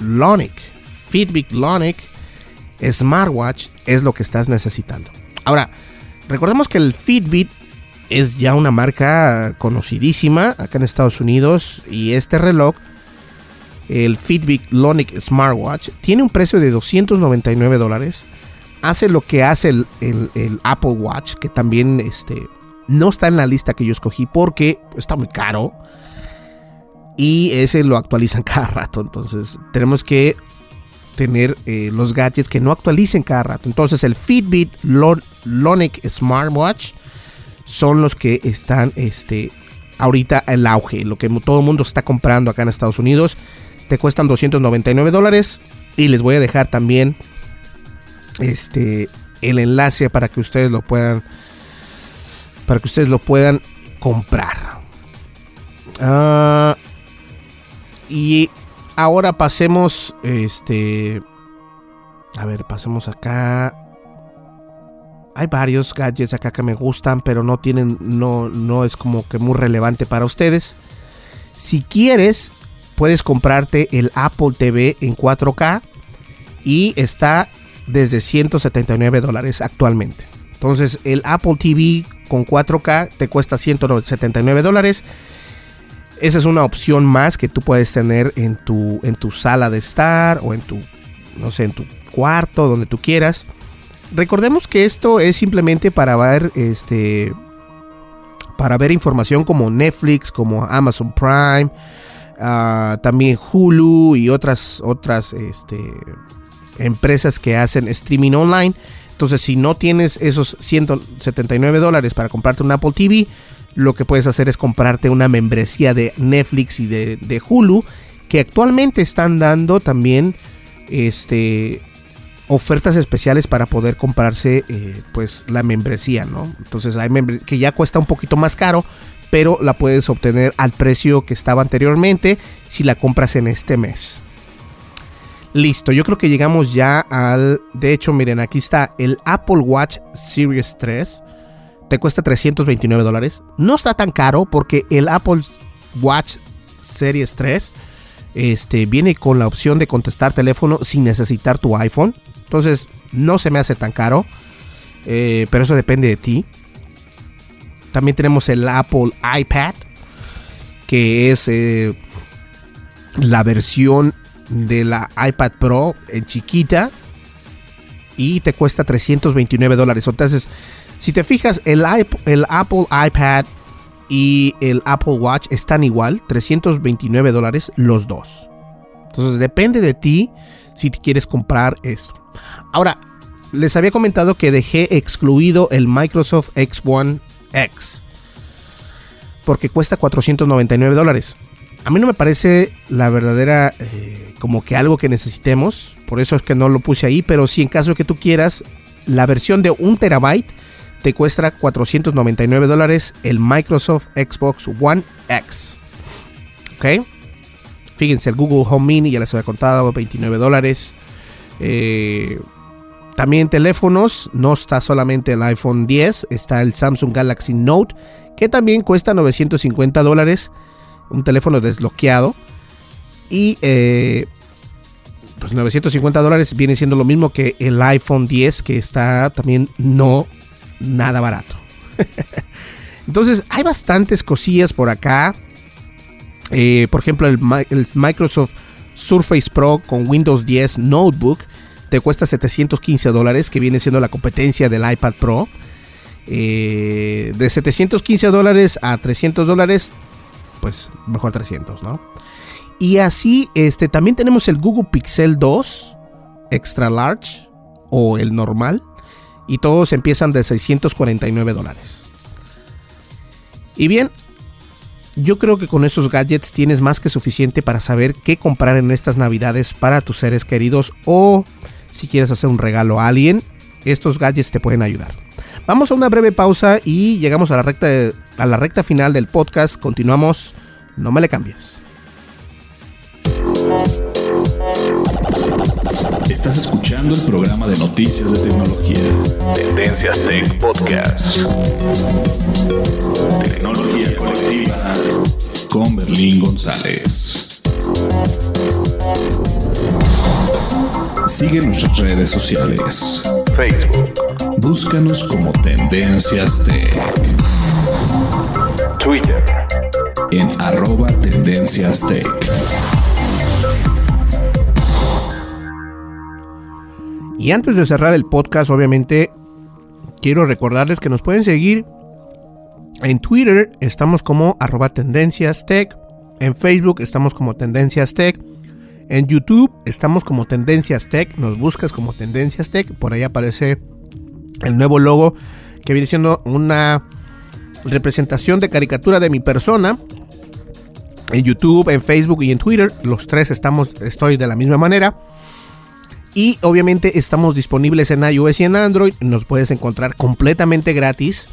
Lonic, Fitbit Lonic Smartwatch es lo que estás necesitando. Ahora, recordemos que el Fitbit es ya una marca conocidísima acá en Estados Unidos y este reloj, el Fitbit Lonic Smartwatch, tiene un precio de 299 dólares. Hace lo que hace el, el, Apple Watch, que también este, no está en la lista que yo escogí porque está muy caro. Y ese lo actualizan cada rato. Entonces tenemos que tener eh, los gadgets que no actualicen cada rato. Entonces el Fitbit Lonic Smartwatch son los que están este, ahorita el auge, lo que todo el mundo está comprando acá en Estados Unidos. Te cuestan 299 dólares y les voy a dejar también este, el enlace para que ustedes lo puedan para que ustedes lo puedan comprar. Ah, y ahora pasemos este a ver, pasemos acá hay varios gadgets acá que me gustan, pero no tienen, no, no es como que muy relevante para ustedes. Si quieres, puedes comprarte el Apple TV en 4K y está desde 179 dólares actualmente. Entonces, el Apple TV con 4K te cuesta 179 dólares. Esa es una opción más que tú puedes tener en tu, en tu sala de estar o en tu, no sé, en tu cuarto, donde tú quieras. Recordemos que esto es simplemente para ver este para ver información como Netflix, como Amazon Prime, ah, también Hulu y otras otras este, empresas que hacen streaming online. Entonces, si no tienes esos 179 dólares para comprarte un Apple TV, lo que puedes hacer es comprarte una membresía de Netflix y de, Hulu, que actualmente están dando también este ofertas especiales para poder comprarse eh, pues la membresía, ¿no? Entonces hay que ya cuesta un poquito más caro, pero la puedes obtener al precio que estaba anteriormente si la compras en este mes. Listo, yo creo que llegamos ya al... De hecho, miren, aquí está el Apple Watch Series 3. Te cuesta 329 dólares. No está tan caro porque el Apple Watch Series 3 este, viene con la opción de contestar teléfono sin necesitar tu iPhone. Entonces, no se me hace tan caro. Eh, pero eso depende de ti. También tenemos el Apple iPad. Que es eh, la versión de la iPad Pro en chiquita. Y te cuesta 329 dólares. Entonces, si te fijas, el, Apple iPad y el Apple Watch están igual. 329 dólares los dos. Entonces, depende de ti si quieres comprar esto. Ahora, les había comentado que dejé excluido el Microsoft X1 X. Porque cuesta 499 dólares. A mí no me parece la verdadera eh, como que algo que necesitemos. Por eso es que no lo puse ahí. Pero si en caso que tú quieras, la versión de 1 terabyte te cuesta 499 dólares el Microsoft Xbox One X. ¿Ok? Fíjense, el Google Home Mini ya les había contado, 29 dólares. Eh, también teléfonos, no está solamente el iPhone 10, está el Samsung Galaxy Note, que también cuesta 950 dólares, un teléfono desbloqueado. Y eh, pues 950 dólares viene siendo lo mismo que el iPhone 10, que está también no nada barato. Entonces hay bastantes cosillas por acá. Eh, por ejemplo, el, Microsoft Surface Pro con Windows 10 Notebook te cuesta 715 dólares, que viene siendo la competencia del iPad Pro. Eh, de 715 dólares a 300 dólares, pues mejor 300, ¿no? Y así, este, también tenemos el Google Pixel 2 Extra Large o el normal. Y todos empiezan de 649 dólares. Y bien, yo creo que con esos gadgets tienes más que suficiente para saber qué comprar en estas navidades para tus seres queridos o si quieres hacer un regalo a alguien, estos gadgets te pueden ayudar. Vamos a una breve pausa y llegamos a la recta, a la recta final del podcast. Continuamos, no me le cambies. Estás escuchando el programa de noticias de tecnología. Tendencias Tech Podcast. Tecnología colectiva con Berlín González. Sigue nuestras redes sociales. Facebook. Búscanos como Tendencias Tech. Twitter. En arroba Tendencias Tech. Y antes de cerrar el podcast, obviamente, quiero recordarles que nos pueden seguir en Twitter, estamos como arroba tendencias tech. En Facebook estamos como Tendencias Tech. En YouTube estamos como Tendencias Tech. Nos buscas como Tendencias Tech. Por ahí aparece el nuevo logo que viene siendo una representación de caricatura de mi persona. En YouTube, en Facebook y en Twitter. Los tres estamos, estoy de la misma manera. Y obviamente estamos disponibles en iOS y en Android. Nos puedes encontrar completamente gratis.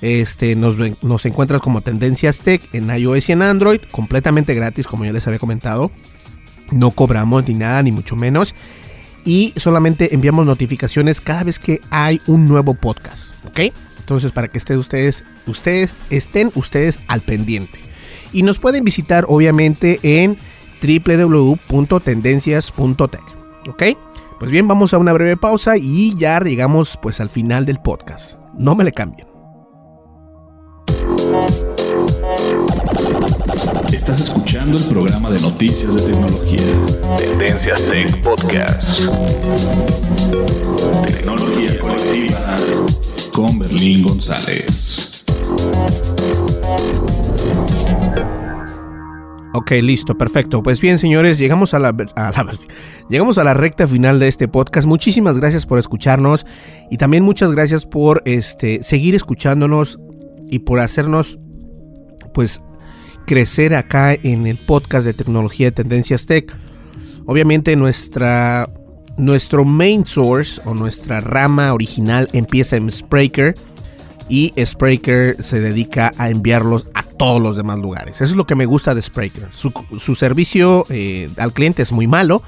Este, nos, nos encuentras como Tendencias Tech en iOS y en Android. Completamente gratis, como ya les había comentado. No cobramos ni nada, ni mucho menos. Y solamente enviamos notificaciones cada vez que hay un nuevo podcast. ¿Ok? Entonces, para que estén ustedes, ustedes estén ustedes al pendiente. Y nos pueden visitar, obviamente, en www.tendencias.tech. ¿Ok? Pues bien, vamos a una breve pausa y ya llegamos pues al final del podcast. No me le cambien. Estás escuchando el programa de noticias de tecnología. Tendencias Tech Podcast. Tecnología colectiva con Berlín González. Ok, listo, perfecto. Pues bien, señores, llegamos a la, a la, llegamos a la recta final de este podcast. Muchísimas gracias por escucharnos y también muchas gracias por este, seguir escuchándonos y por hacernos, pues, crecer acá en el podcast de tecnología de Tendencias Tech. Obviamente nuestra, nuestro main source o nuestra rama original empieza en Spreaker y Spreaker se dedica a enviarlos a todos los demás lugares. Eso es lo que me gusta de Spreaker. Su, servicio eh, al cliente es muy malo,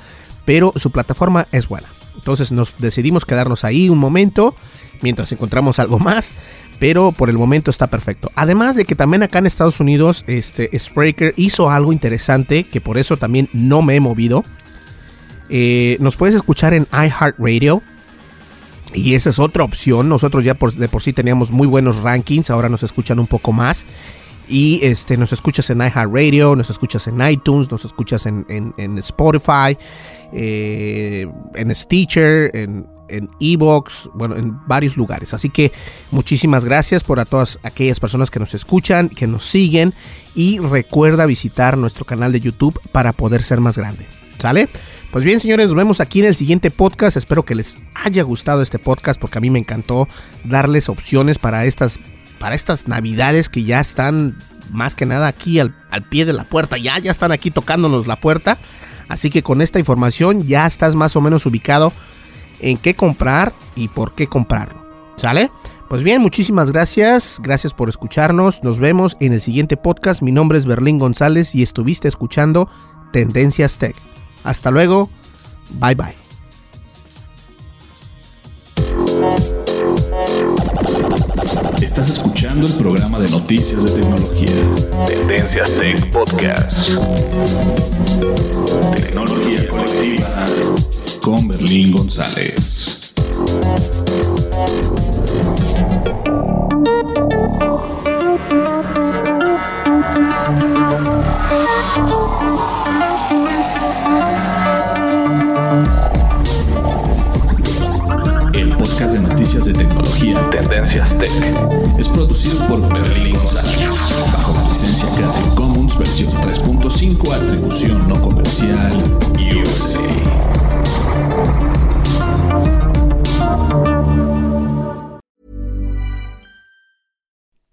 pero su plataforma es buena. Entonces nos decidimos quedarnos ahí un momento mientras encontramos algo más, pero por el momento está perfecto. Además de que también acá en Estados Unidos, este Spreaker hizo algo interesante que por eso también no me he movido. Eh, nos puedes escuchar en iHeartRadio. Y esa es otra opción. Nosotros ya de por sí teníamos muy buenos rankings. Ahora nos escuchan un poco más. Y este, nos escuchas en iHeartRadio, nos escuchas en iTunes, nos escuchas en, en, en Spotify, eh, en Stitcher, en, en Evox, bueno, en varios lugares. Así que muchísimas gracias por a todas aquellas personas que nos escuchan, que nos siguen. Y recuerda visitar nuestro canal de YouTube para poder ser más grande. ¿Sale? Pues bien, señores, nos vemos aquí en el siguiente podcast. Espero que les haya gustado este podcast porque a mí me encantó darles opciones para estas, para estas navidades que ya están más que nada aquí al, pie de la puerta. Ya, ya están aquí tocándonos la puerta. Así que con esta información ya estás más o menos ubicado en qué comprar y por qué comprarlo. ¿Sale? Pues bien, muchísimas gracias. Gracias por escucharnos. Nos vemos en el siguiente podcast. Mi nombre es Berlín González y estuviste escuchando Tendencias Tech. Hasta luego. Bye bye. Estás escuchando el programa de noticias de tecnología. Tendencias Tech Podcast. Tecnología colectiva con Berlín González. Podcast de noticias de tecnología Tendencias Tech es producido por Berlín González bajo la licencia Creative Commons versión 3.5 atribución no comercial USA.